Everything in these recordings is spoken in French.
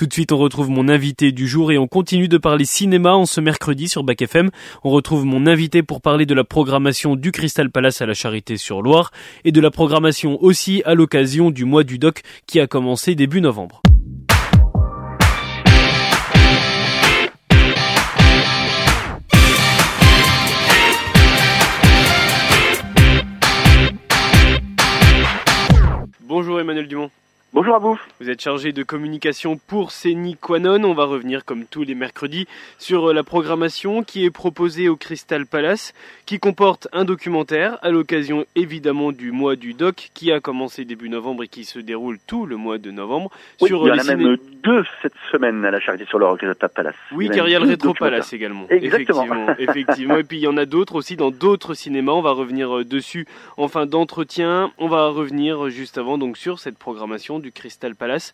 Tout de suite, on retrouve mon invité du jour et on continue de parler cinéma en ce mercredi sur Bac FM. On retrouve mon invité pour parler de la programmation du Crystal Palace à la Charité sur Loire et de la programmation aussi à l'occasion du mois du doc qui a commencé début novembre. Bonjour Emmanuel Dumont. Bonjour à vous. Vous êtes chargé de communication pour Quanon. On va revenir comme tous les mercredis sur la programmation qui est proposée au Crystal Palace, qui comporte un documentaire à l'occasion évidemment du mois du doc qui a commencé début novembre et qui se déroule tout le mois de novembre. Oui, sur il y en a même deux cette semaine à la Charité sur le Crystal Palace. Oui, car il y a le Rétro Palace également. Exactement. Effectivement, effectivement. Et puis il y en a d'autres aussi dans d'autres cinémas. On va revenir euh, dessus en fin d'entretien. On va revenir juste avant donc sur cette programmation du Crystal Palace,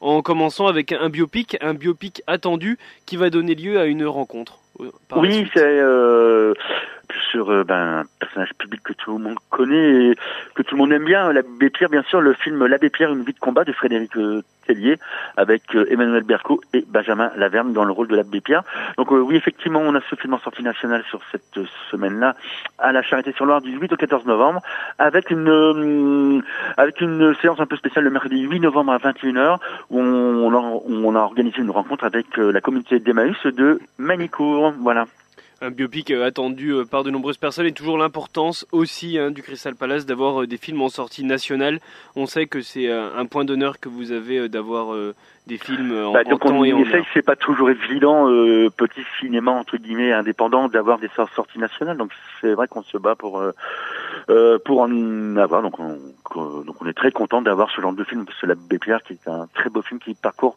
en commençant avec un biopic, un biopic attendu qui va donner lieu à une rencontre. Euh, oui, c'est euh, sur euh, ben, un personnage public que tout le monde connaît et que tout le monde aime bien. L'abbé Pierre, bien sûr, le film L'abbé Pierre, une vie de combat de Frédéric euh, Tellier avec euh, Emmanuel Berco et Benjamin Laverne dans le rôle de l'abbé Pierre. Donc oui, effectivement, on a ce film en sortie nationale sur cette semaine-là à la Charité-sur-Loire du 8 au 14 novembre avec une avec une séance un peu spéciale le mercredi 8 novembre à 21h où on, on, a, organisé une rencontre avec la communauté d'Emmaüs de Manicourt. Voilà un biopic euh, attendu euh, par de nombreuses personnes et toujours l'importance aussi hein, du Crystal Palace d'avoir euh, des films en sortie nationale. On sait que c'est un point d'honneur que vous avez d'avoir des films en, bah, donc on et en essaye, c'est pas toujours évident, petit cinéma entre guillemets indépendant, d'avoir des sorties nationales. Donc c'est vrai qu'on se bat pour pour en avoir. Donc on, donc on est très content d'avoir ce genre de film, ce L'Abbé Pierre, qui est un très beau film qui parcourt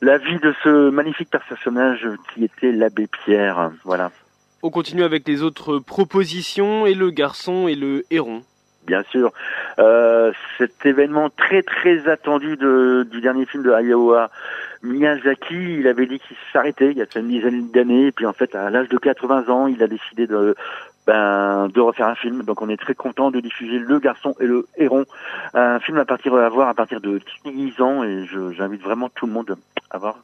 la vie de ce magnifique personnage qui était l'abbé Pierre. Voilà. On continue avec les autres propositions et le garçon et le héron. Bien sûr, euh, cet événement très très attendu de, du dernier film de Hayao Miyazaki, il avait dit qu'il s'arrêtait il y a une dizaine d'années, et puis en fait à l'âge de 80 ans, il a décidé de ben, de refaire un film. Donc on est très content de diffuser Le Garçon et le Héron, un film à partir à voir à partir de 10 ans, et j'invite vraiment tout le monde à voir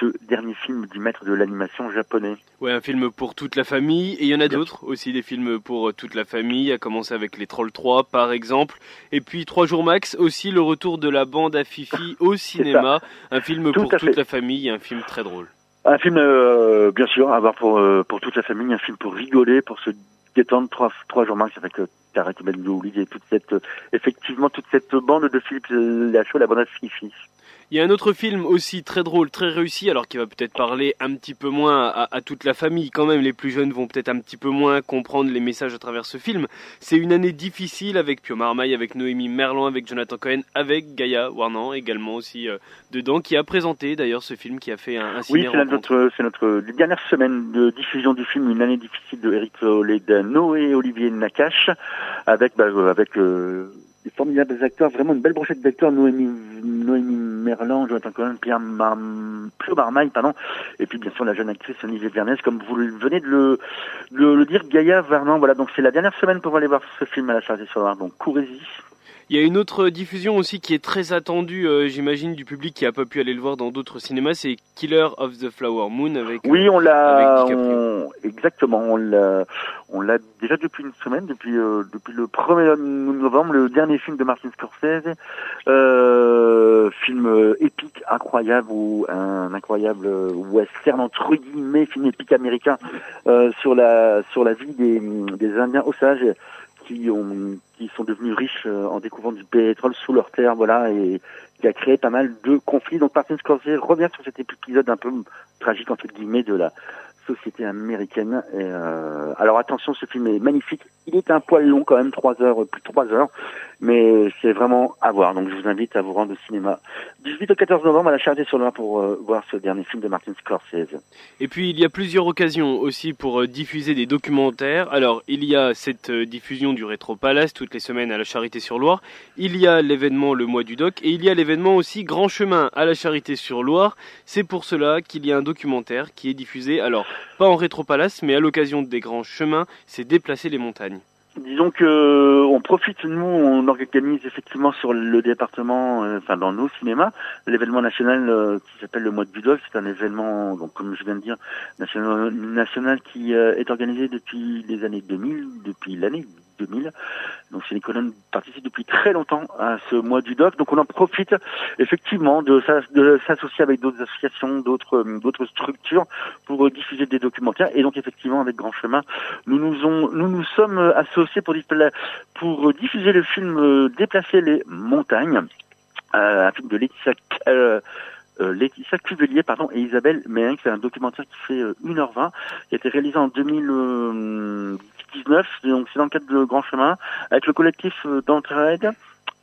ce dernier film du maître de l'animation japonais. Ouais, un film pour toute la famille. Et il y en a d'autres aussi, des films pour euh, toute la famille, à commencer avec Les Trolls 3 par exemple. Et puis Trois jours max, aussi le retour de la bande à Fifi au cinéma. Un film pour toute la famille, un film très drôle. Un film, euh, bien sûr, à voir pour, euh, pour toute la famille, un film pour rigoler, pour se détendre. Trois, trois jours max avec Tarek Bendouli et toute cette, effectivement, toute cette bande de Philippe Lachaud, la bande à Fifi. Il y a un autre film aussi très drôle, très réussi, alors qui va peut-être parler un petit peu moins à, toute la famille. Quand même, les plus jeunes vont peut-être un petit peu moins comprendre les messages à travers ce film. C'est une année difficile avec Pio Marmaille, avec Noémie Merlan, avec Jonathan Cohen, avec Gaïa Warnan également aussi euh, dedans, qui a présenté d'ailleurs ce film, qui a fait un, un Oui, c'est notre, c'est notre dernière semaine de diffusion du film, une année difficile de Eric Toledano et Olivier Nakache, avec, bah, euh, avec euh, des formidables acteurs, vraiment une belle brochette d'acteurs, Noémie, Noémie Merlan, Jonathan Cohen, Pierre Mar... Marmaille, pardon, et puis bien sûr la jeune actrice Olivier Vernès, comme vous venez de le, le, dire, Gaïa Varnan, voilà, donc c'est la dernière semaine pour aller voir ce film à la charge sur donc courez-y. Il y a une autre diffusion aussi qui est très attendue, euh, j'imagine, du public qui a pas pu aller le voir dans d'autres cinémas, c'est Killer of the Flower Moon avec. Oui, on l'a. Exactement, on l'a. On l'a déjà depuis une semaine, depuis euh, depuis le 1er novembre, le dernier film de Martin Scorsese, euh, film épique, incroyable ou un incroyable western entre guillemets, film épique américain sur la sur la vie des des Indiens Osages qui ont qui sont devenus riches euh, en découvrant du pétrole sous leur terre, voilà, et qui a créé pas mal de conflits. Donc Martin Scorsese revient sur cet épisode un peu tragique entre guillemets de la société américaine. Et, euh, alors attention, ce film est magnifique. Il est un poil long quand même, trois heures, plus de trois heures, mais c'est vraiment à voir. Donc je vous invite à vous rendre au cinéma 18 au 14 novembre à la Charité sur Loire pour euh, voir ce dernier film de Martin Scorsese. Et puis il y a plusieurs occasions aussi pour euh, diffuser des documentaires. Alors il y a cette diffusion du Rétro Palace toutes les semaines à la Charité sur Loire. Il y a l'événement le mois du doc et il y a l'événement aussi Grand Chemin à la Charité sur Loire. C'est pour cela qu'il y a un documentaire qui est diffusé. Alors pas en rétropalace, mais à l'occasion des grands chemins, c'est déplacer les montagnes. Disons que on profite, nous, on organise effectivement sur le département, euh, enfin dans nos cinémas, l'événement national euh, qui s'appelle le mois de Budol. C'est un événement, donc comme je viens de dire, national, national qui euh, est organisé depuis les années 2000, depuis l'année 2000. Donc colonne participe depuis très longtemps à ce mois du doc. Donc on en profite effectivement de, s'associer avec d'autres associations, d'autres d'autres structures pour diffuser des documentaires. Et donc effectivement avec Grand Chemin, nous nous ont, nous nous sommes associés pour, pour diffuser le film Déplacer les montagnes, euh, un film de Laetitia euh, euh, pardon, et Isabelle Méhin, c'est un documentaire qui fait 1h20, qui a été réalisé en 2019, donc c'est dans le cadre de Grand Chemin, avec le collectif d'entraide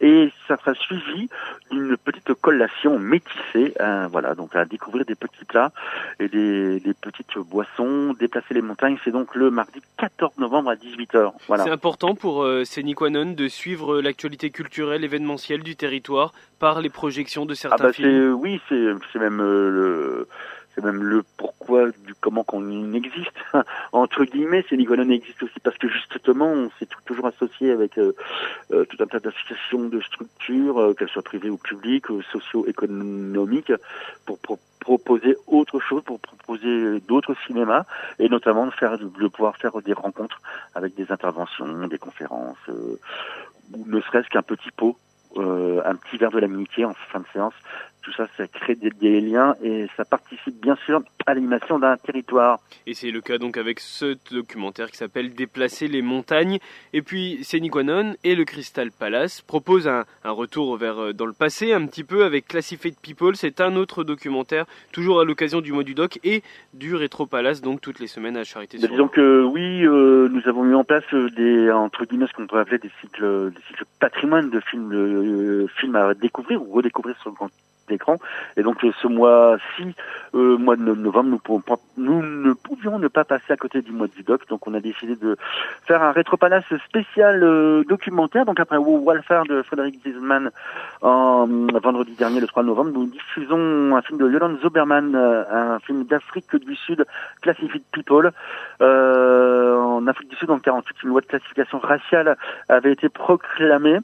et ça sera suivi d'une petite collation métissée, hein, voilà, donc à découvrir des petits plats et des, des petites boissons, déplacer les montagnes, c'est donc le mardi 14 novembre à 18h. Voilà. C'est important pour euh, Séniquanon de suivre l'actualité culturelle, événementielle du territoire par les projections de certains ah bah films. Oui, c'est même euh, le c'est même le pourquoi du comment qu'on existe entre guillemets c'est Nicolas existe aussi parce que justement on s'est toujours associé avec euh, euh, tout un tas d'associations de structures euh, qu'elles soient privées ou publiques socio-économiques pour, proposer autre chose pour proposer d'autres cinémas et notamment de faire de pouvoir faire des rencontres avec des interventions des conférences ou ne serait-ce qu'un petit pot un petit verre de l'amitié en fin de séance tout ça, ça crée des, liens et ça participe bien sûr à l'animation d'un territoire. Et c'est le cas donc avec ce documentaire qui s'appelle Déplacer les montagnes. Et puis Séniquanon et le Crystal Palace proposent un, retour vers euh, dans le passé un petit peu avec Classified People. C'est un autre documentaire, toujours à l'occasion du mois du doc et du Rétro Palace, donc toutes les semaines à Charité. disons que oui, euh, nous avons mis en place euh, des entre guillemets ce qu'on pourrait appeler des cycles, des cycles patrimoine de films, de, films à découvrir ou redécouvrir sur le grand écran. Et donc ce mois-ci, euh, mois de novembre, nous, ne pouvions ne pas passer à côté du mois du doc. Donc on a décidé de faire un rétropalace spécial euh, documentaire. Donc après Walfare de Frédéric Zisman en vendredi dernier, le 3 novembre, nous diffusons un film de Yolande Zoberman, euh, un film d'Afrique du Sud, Classified People. en Afrique du Sud, en 48, une loi de classification raciale avait été proclamée.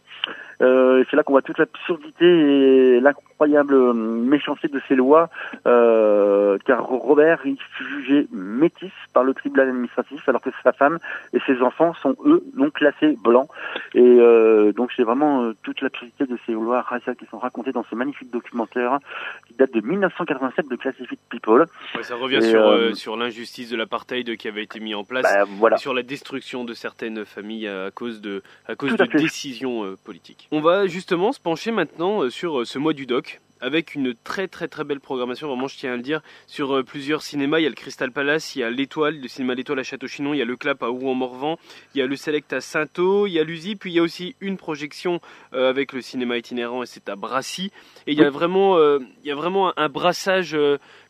Euh, c'est là qu'on voit toute l'absurdité et l'incroyable euh, méchanceté de ces lois, euh, car Robert il fut jugé métis par le tribunal administratif, alors que sa femme et ses enfants sont eux non classés blancs. Et euh, donc c'est vraiment euh, toute l'absurdité de ces lois raciales qui sont racontées dans ce magnifique documentaire qui date de 1987 de Classified People. ça revient sur, sur l'injustice de l'apartheid qui avait été mis en place, bah, voilà. et sur la destruction de certaines familles à cause de à cause de décisions politiques. On va justement se pencher maintenant euh, sur euh, ce mois du doc avec une très très très belle programmation, vraiment je tiens à le dire, sur euh, plusieurs cinémas. Il y a le Crystal Palace, il y a l'Étoile, le cinéma L'Étoile à Château-Chinon, il y a le Clap à Rouen-Morvan, il y a le Select à Saint-Eau, il y a l'USI, puis il y a aussi une projection avec le cinéma itinérant et c'est à Brassy. Et il y a vraiment, il y a vraiment un, brassage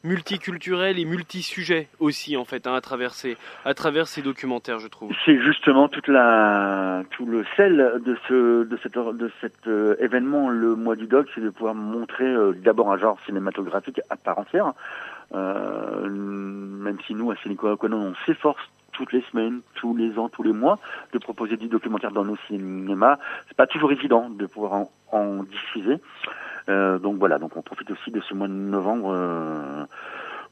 multiculturel et multisujet aussi en fait hein, à travers ces à travers ces documentaires, je trouve. C'est justement toute la tout le sel de ce de cet de cet événement le mois du doc, c'est de pouvoir montrer euh, d'abord un genre cinématographique à part entière, euh, même si nous, à Sénico on s'efforce toutes les semaines, tous les ans, tous les mois, de proposer des documentaires dans nos cinémas. C'est pas toujours évident de pouvoir en, diffuser. Euh, donc voilà, donc on profite aussi de ce mois de novembre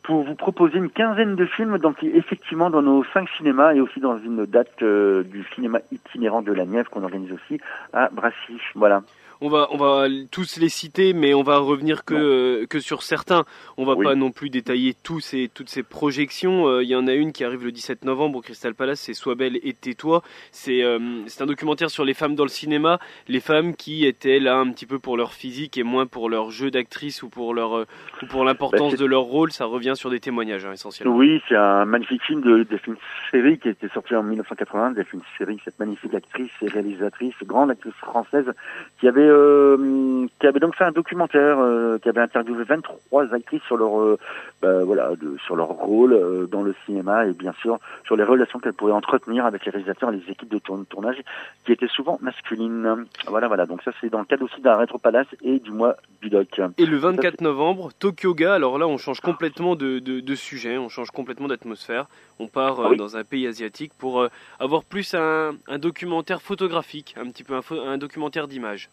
pour vous proposer une quinzaine de films, donc effectivement dans nos cinq cinémas et aussi dans une date du cinéma itinérant de la Nièvre qu'on organise aussi à Brassy. Voilà on va, on va tous les citer, mais on va revenir que, que sur certains. On va pas non plus détailler tous et toutes ces projections. Euh, il y en a une qui arrive le 17 novembre au Crystal Palace, c'est Sois belle et tais-toi. C'est euh, c'est un documentaire sur les femmes dans le cinéma, les femmes qui étaient là un petit peu pour leur physique et moins pour leur jeu d'actrice ou pour leur euh, ou pour l'importance bah, de leur rôle. Ça revient sur des témoignages hein, essentiellement. Oui, c'est un magnifique film de, de film série qui a été sorti en 1980, des films série. Cette magnifique actrice et réalisatrice, grande actrice française, qui avait euh, qui avait donc fait un documentaire, euh, qui avait interviewé 23 actrices sur leur, euh, bah, voilà, de, sur leur rôle dans le cinéma et bien sûr sur les relations qu'elles pourraient entretenir avec les réalisateurs et les équipes de tournage, qui étaient souvent masculines. Voilà, voilà. Donc ça, c'est dans le cadre aussi d'un rétro palace et du mois du doc. Et le 24 novembre, Tokyo Ga. Alors là, on change complètement de, de, de sujet, on change complètement d'atmosphère. On part ah oui. dans un pays asiatique pour avoir plus un, un documentaire photographique, un petit peu un, un documentaire d'image.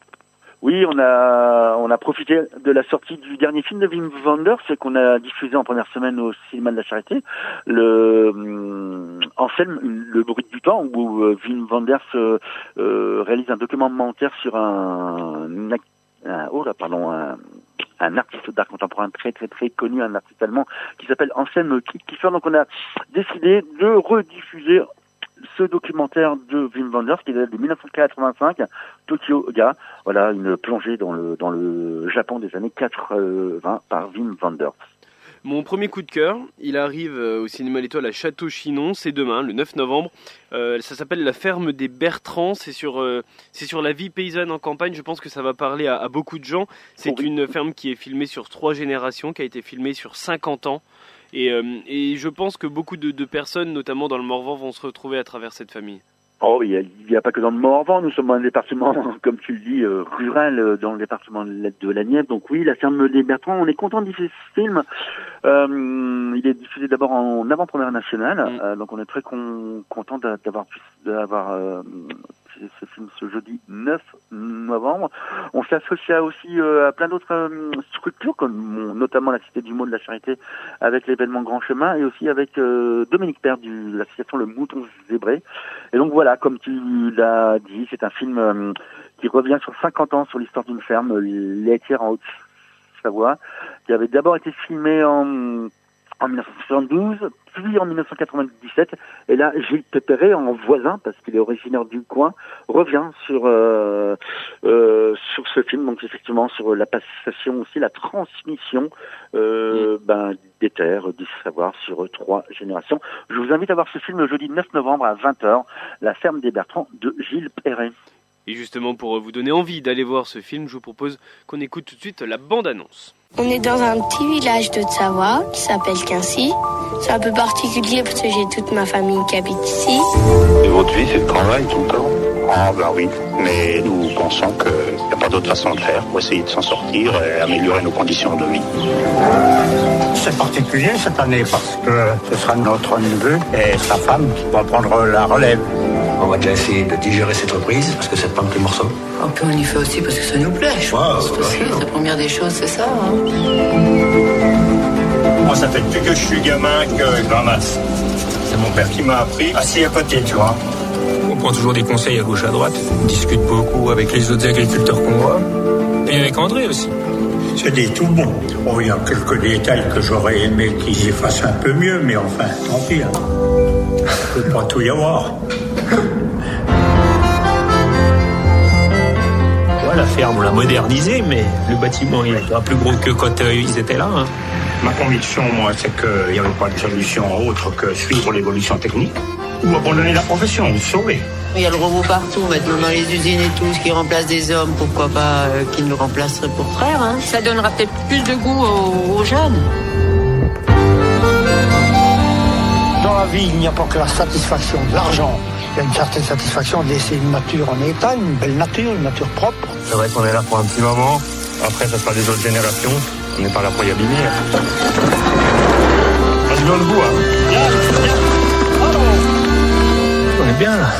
Oui, on a on a profité de la sortie du dernier film de Wim Wenders, qu'on a diffusé en première semaine au cinéma de la Charité, le euh, scène le bruit du temps où euh, Wim Wenders euh, réalise un documentaire sur un, un oh là pardon un, un artiste d'art contemporain très très très connu, un artiste allemand qui s'appelle Anselm Kiefer. Donc on a décidé de rediffuser ce documentaire de Wim Wenders qui date de 1985, Tokyo Ga, voilà une plongée dans le dans le Japon des années 80 par Wim Wenders. Mon premier coup de cœur, il arrive au cinéma L'Étoile à Château-Chinon, c'est demain, le 9 novembre. Euh, ça s'appelle La ferme des Bertrands, c'est sur, euh, c'est sur la vie paysanne en campagne, je pense que ça va parler à, à beaucoup de gens. C'est oui. une ferme qui est filmée sur trois générations, qui a été filmée sur 50 ans. Et, euh, et je pense que beaucoup de, de, personnes, notamment dans le Morvan, vont se retrouver à travers cette famille. Oh, il n'y a, a, pas que dans le Morvan, nous sommes un département, comme tu le dis, euh, rural, euh, dans le département de la Nièvre. Donc oui, la ferme des Bertrands, on est content de diffuser ce film. Euh, il est diffusé d'abord en avant-première nationale, mm. euh, donc on est très con, content d'avoir d'avoir ce film ce jeudi 9 novembre. On s'associe aussi euh, à plein d'autres euh, structures, comme notamment la Cité du Mot de la Charité, avec l'événement Grand Chemin, et aussi avec euh, Dominique Père de l'association Le Mouton Zébré. Et donc voilà, comme tu l'as dit, c'est un film qui revient sur 50 ans sur l'histoire d'une ferme laitière en Haute-Savoie, qui avait d'abord été filmé en en 1972, puis en 1997. Et là, Gilles Pépéré, en voisin, parce qu'il est originaire du coin, revient sur euh, euh, sur ce film. Donc effectivement, sur la passation aussi, la transmission euh, ben, des terres, du savoir sur trois générations. Je vous invite à voir ce film le jeudi 9 novembre à 20h, La ferme des Bertrands de Gilles Pépéré. Et justement, pour vous donner envie d'aller voir ce film, je vous propose qu'on écoute tout de suite la bande-annonce. On est dans un petit village de Savoie qui s'appelle Quincy. C'est un peu particulier parce que j'ai toute ma famille qui habite ici. Et votre vie, c'est le travail tout le temps? Ah, ben oui. Mais nous pensons qu'il n'y a pas d'autre façon de faire pour essayer de s'en sortir et améliorer nos conditions de vie. C'est particulier cette année parce que ce sera notre neveu et sa femme qui vont prendre la relève. On va déjà essayer de digérer cette reprise parce que c'est pas que les morceaux. Oh, puis on y fait aussi parce que ça nous plaît. Je Ouais, pense la première des choses, c'est ça. Hein. Moi, ça fait depuis que je suis gamin que je ramasse. C'est mon père qui m'a appris assis à côté, tu vois. On prend toujours des conseils à gauche à droite. On discute beaucoup avec les autres agriculteurs qu'on voit. Et avec André aussi. C'est des tout bons. Oh, il y a quelques détails que j'aurais aimé qu'ils y fassent un peu mieux, mais enfin, tant pis. Hein. Il ne peut pas tout y avoir. Ouais, la ferme, on l'a modernisée, mais le bâtiment il est pas plus gros que quand euh, ils étaient là. Hein. Ma conviction, moi, c'est qu'il n'y avait pas de solution autre que suivre l'évolution technique ou abandonner la profession, ou sauver. Il y a le robot partout maintenant dans les usines et tout, ce qui remplace des hommes, pourquoi pas euh, qu'ils nous remplaceraient pour traire. Hein. Ça donnera peut-être plus de goût aux, aux jeunes. Dans la vie, il n'y a pas que la satisfaction de l'argent. Il y a une certaine satisfaction de laisser une nature en état, une belle nature, une nature propre. C'est vrai qu'on est là pour un petit moment. Après, ça sera des autres générations. On n'est pas là pour y abîmer. On est dans le bout, hein. On est bien là.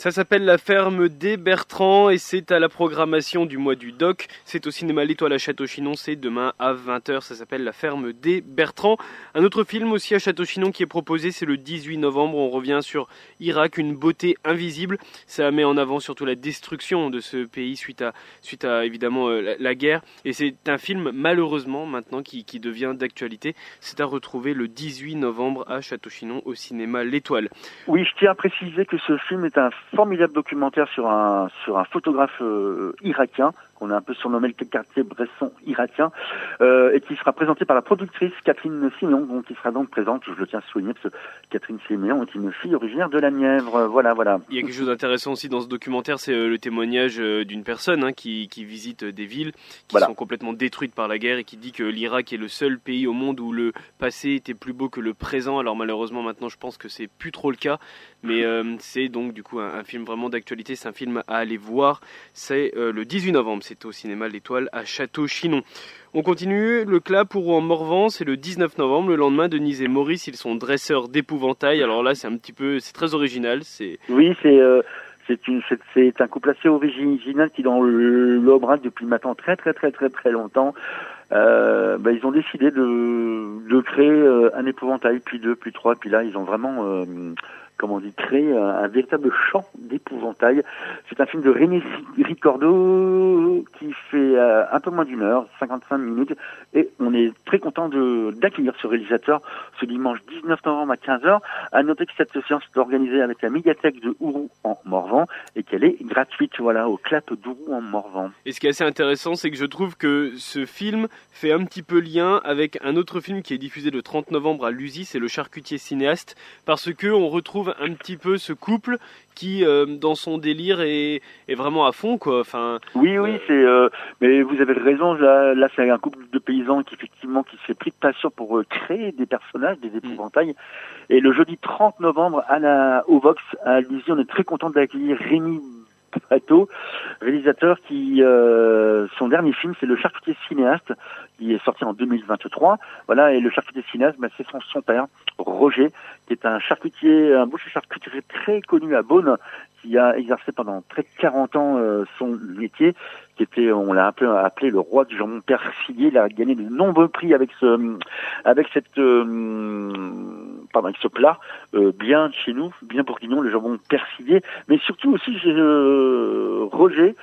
Ça s'appelle La ferme des Bertrands et c'est à la programmation du mois du doc. C'est au cinéma L'Étoile à Château-Chinon, c'est demain à 20h. Ça s'appelle La ferme des Bertrands. Un autre film aussi à Château-Chinon qui est proposé, c'est le 18 novembre. On revient sur Irak, une beauté invisible. Ça met en avant surtout la destruction de ce pays suite à, suite à évidemment euh, la, guerre. Et c'est un film malheureusement maintenant qui, qui devient d'actualité. C'est à retrouver le 18 novembre à Château-Chinon au cinéma L'Étoile. Oui, je tiens à préciser que ce film est un formidable documentaire sur un sur un photographe euh, irakien qu'on a un peu surnommé le quartier Bresson irakien, euh, et qui sera présenté par la productrice Catherine Simeon, donc qui sera donc présente, je le tiens à souligner, parce que Catherine Simeon est une fille originaire de la Nièvre, voilà, voilà. Il y a quelque chose d'intéressant aussi dans ce documentaire, c'est le témoignage d'une personne hein, qui, qui, visite des villes qui sont complètement détruites par la guerre et qui dit que l'Irak est le seul pays au monde où le passé était plus beau que le présent. Alors malheureusement maintenant je pense que c'est plus trop le cas, mais euh, c'est donc du coup un, film vraiment d'actualité, c'est un film à aller voir. C'est euh, le 18 novembre, c'est au cinéma L'Étoile à Château-Chinon. On continue, le CLA pour en Morvan, c'est le 19 novembre, le lendemain, Denise et Maurice, ils sont dresseurs d'épouvantail. Alors là, c'est un petit peu, c'est très original. C'est oui, c'est euh, c'est un couple assez original qui dans l'Aubrac depuis maintenant très très très très très longtemps. Euh, bah, ils ont décidé de, de créer euh, un épouvantail, puis deux, puis trois, puis là ils ont vraiment comment on dit, créer un, véritable champ d'épouvantail. C'est un film de René Ricordo qui fait euh, un peu moins d'une heure, 55 minutes, et on est très content d'accueillir ce réalisateur ce dimanche 19 novembre à 15h. À noter que cette séance est organisée avec la médiathèque de Ourou en Morvan et qu'elle est gratuite, voilà, au clap d'Ourou en Morvan. Et ce qui est assez intéressant, c'est que je trouve que ce film fait un petit peu lien avec un autre film qui est diffusé le 30 novembre à Luzy, c'est Le Charcutier cinéaste, parce que on retrouve un petit peu ce couple qui, euh, dans son délire, est, est, vraiment à fond, quoi. Enfin. Oui, oui, euh, c'est. Euh, mais vous avez raison. Là, là c'est un couple de paysans qui effectivement qui s'est pris de passion pour créer des personnages, des épouvantails. Et le jeudi 30 novembre à la au Vox à Luzy, on est très content d'accueillir Rémi Pato, réalisateur qui son dernier film c'est Le Charcutier cinéaste qui est sorti en 2023. Voilà et le Charcutier cinéaste, ben, c'est son, son père Roger qui est un charcutier, un boucher charcutier très connu à Beaune, qui a exercé pendant près de 40 ans euh, son métier, qui était, on l'a appelé, appelé, le roi du jambon persillé. Il a gagné de nombreux prix avec ce, avec cette, euh, pardon, avec ce plat euh, bien chez nous, bien pour nous, le jambon persillé. Mais surtout aussi, Roger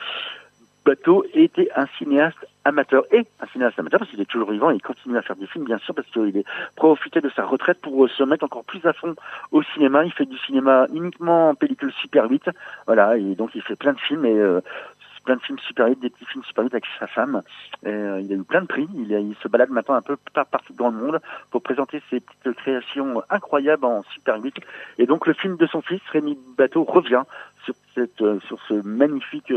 Bateau était un cinéaste amateur et un cinéaste amateur parce qu'il est toujours vivant il continue à faire des films bien sûr parce qu'il est profité de sa retraite pour euh, se mettre encore plus à fond au cinéma. Il fait du cinéma uniquement en pellicule Super 8, voilà et donc il fait plein de films et euh, plein de films Super 8, des petits films Super 8 avec sa femme. Et, euh, il a eu plein de prix. Il, il, se balade maintenant un peu partout dans le monde pour présenter ses petites créations incroyables en Super 8. Et donc le film de son fils Rémi Bateau revient sur cette sur ce magnifique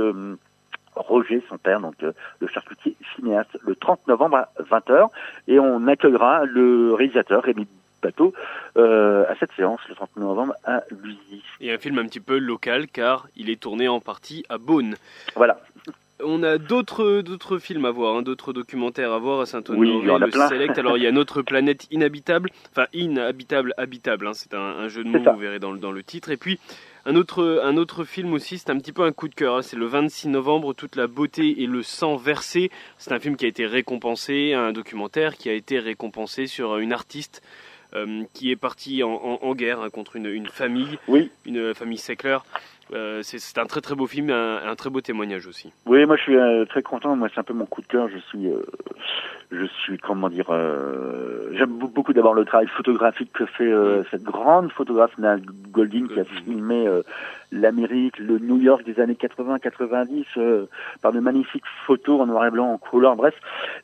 Roger, son père, donc euh, le charcutier cinéaste, le 30 novembre à 20h. Et on accueillera le réalisateur Rémi Bateau euh, à cette séance le 30 novembre à Luzy. Et un film un petit peu local car il est tourné en partie à Beaune. Voilà. On a d'autres d'autres films à voir, hein, d'autres documentaires à voir à Saint-Honoré, le Select. Alors il y a notre planète inhabitable, enfin inhabitable, habitable. Hein, c'est un, jeu de mots, vous verrez dans, dans le titre. Et puis un autre, un autre film aussi, c'est un petit peu un coup de cœur. Hein. C'est le 26 novembre, Toute la beauté et le sang versé. C'est un film qui a été récompensé, un documentaire qui a été récompensé sur une artiste euh, qui est partie en, guerre contre une, famille, oui. une famille Seckler. Euh, c'est un très très beau film, un, un, très beau témoignage aussi. Oui, moi je suis euh, très content. Moi, c'est un peu mon coup de cœur. Je suis, je suis, comment dire, j'aime beaucoup d'abord le travail photographique que fait mm. cette grande photographe Nal Goldin qui a filmé l'Amérique, le New York des années 80-90 par de magnifiques photos en noir et blanc, en couleur, bref.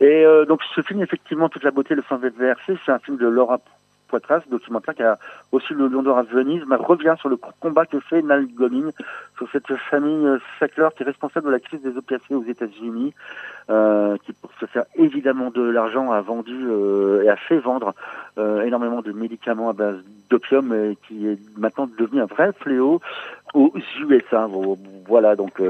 Et donc ce film, effectivement, toute la beauté, le sang versé, c'est un film de Laura Poitras, documentaire qui a aussi le Lion d'Or à Venise, mais revient sur le combat que fait Nal Gomin, sur cette famille euh, Sackler qui est responsable de la crise des opiacés aux États-Unis, euh, qui pour se faire évidemment de l'argent a vendu euh, et a fait vendre énormément de médicaments à base d'opium et qui est maintenant devenu un vrai fléau aux USA. Voilà donc.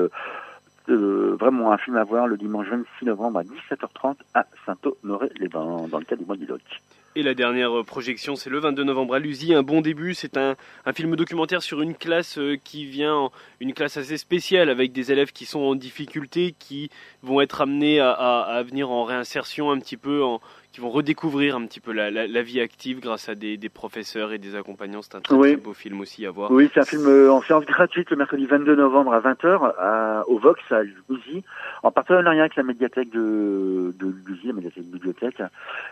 Vraiment un film à voir le dimanche 26 novembre à 17h30 à Saint-Honoré-les-Bains, dans le cadre du mois du. Et la dernière projection, c'est le 22 novembre à Luzy. Un bon début, c'est un, film documentaire sur une classe euh, qui vient, une classe assez spéciale, avec des élèves qui sont en difficulté, qui vont être amenés à, venir en réinsertion un petit peu, qui vont redécouvrir un petit peu la, la, la vie active grâce à des, des, professeurs et des accompagnants. C'est un très, très, beau film aussi à voir. Oui, c'est un film euh, en séance gratuite le mercredi 22 novembre à 20h à, au Vox à Luzy, en partenariat avec la médiathèque de, de la médiathèque bibliothèque.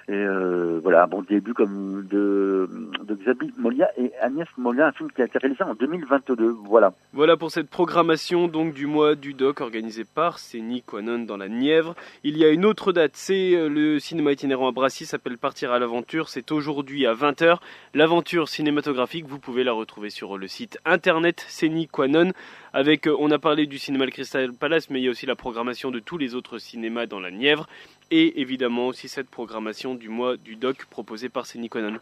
Et euh, voilà, un bon début comme de, de Xabi Molia et Agnès Molia, un film qui a été réalisé en 2022. Voilà. Voilà pour cette programmation donc du mois du doc organisée par Quanon Quanon dans la Nièvre. Il y a une autre date, c'est euh, le cinéma itinérant à Brassy, s'appelle Partir à l'aventure. C'est aujourd'hui à 20h. L'aventure cinématographique, vous pouvez la retrouver sur le site internet Céni Quanon. Avec, euh, on a parlé du cinéma Le Crystal Palace, mais il y a aussi la programmation de tous les autres cinémas dans la Nièvre. Et évidemment aussi cette programmation du mois du doc proposée par Céni Quanon.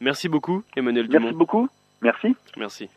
Merci beaucoup, Emmanuel Dumont. Merci beaucoup. Merci. Merci.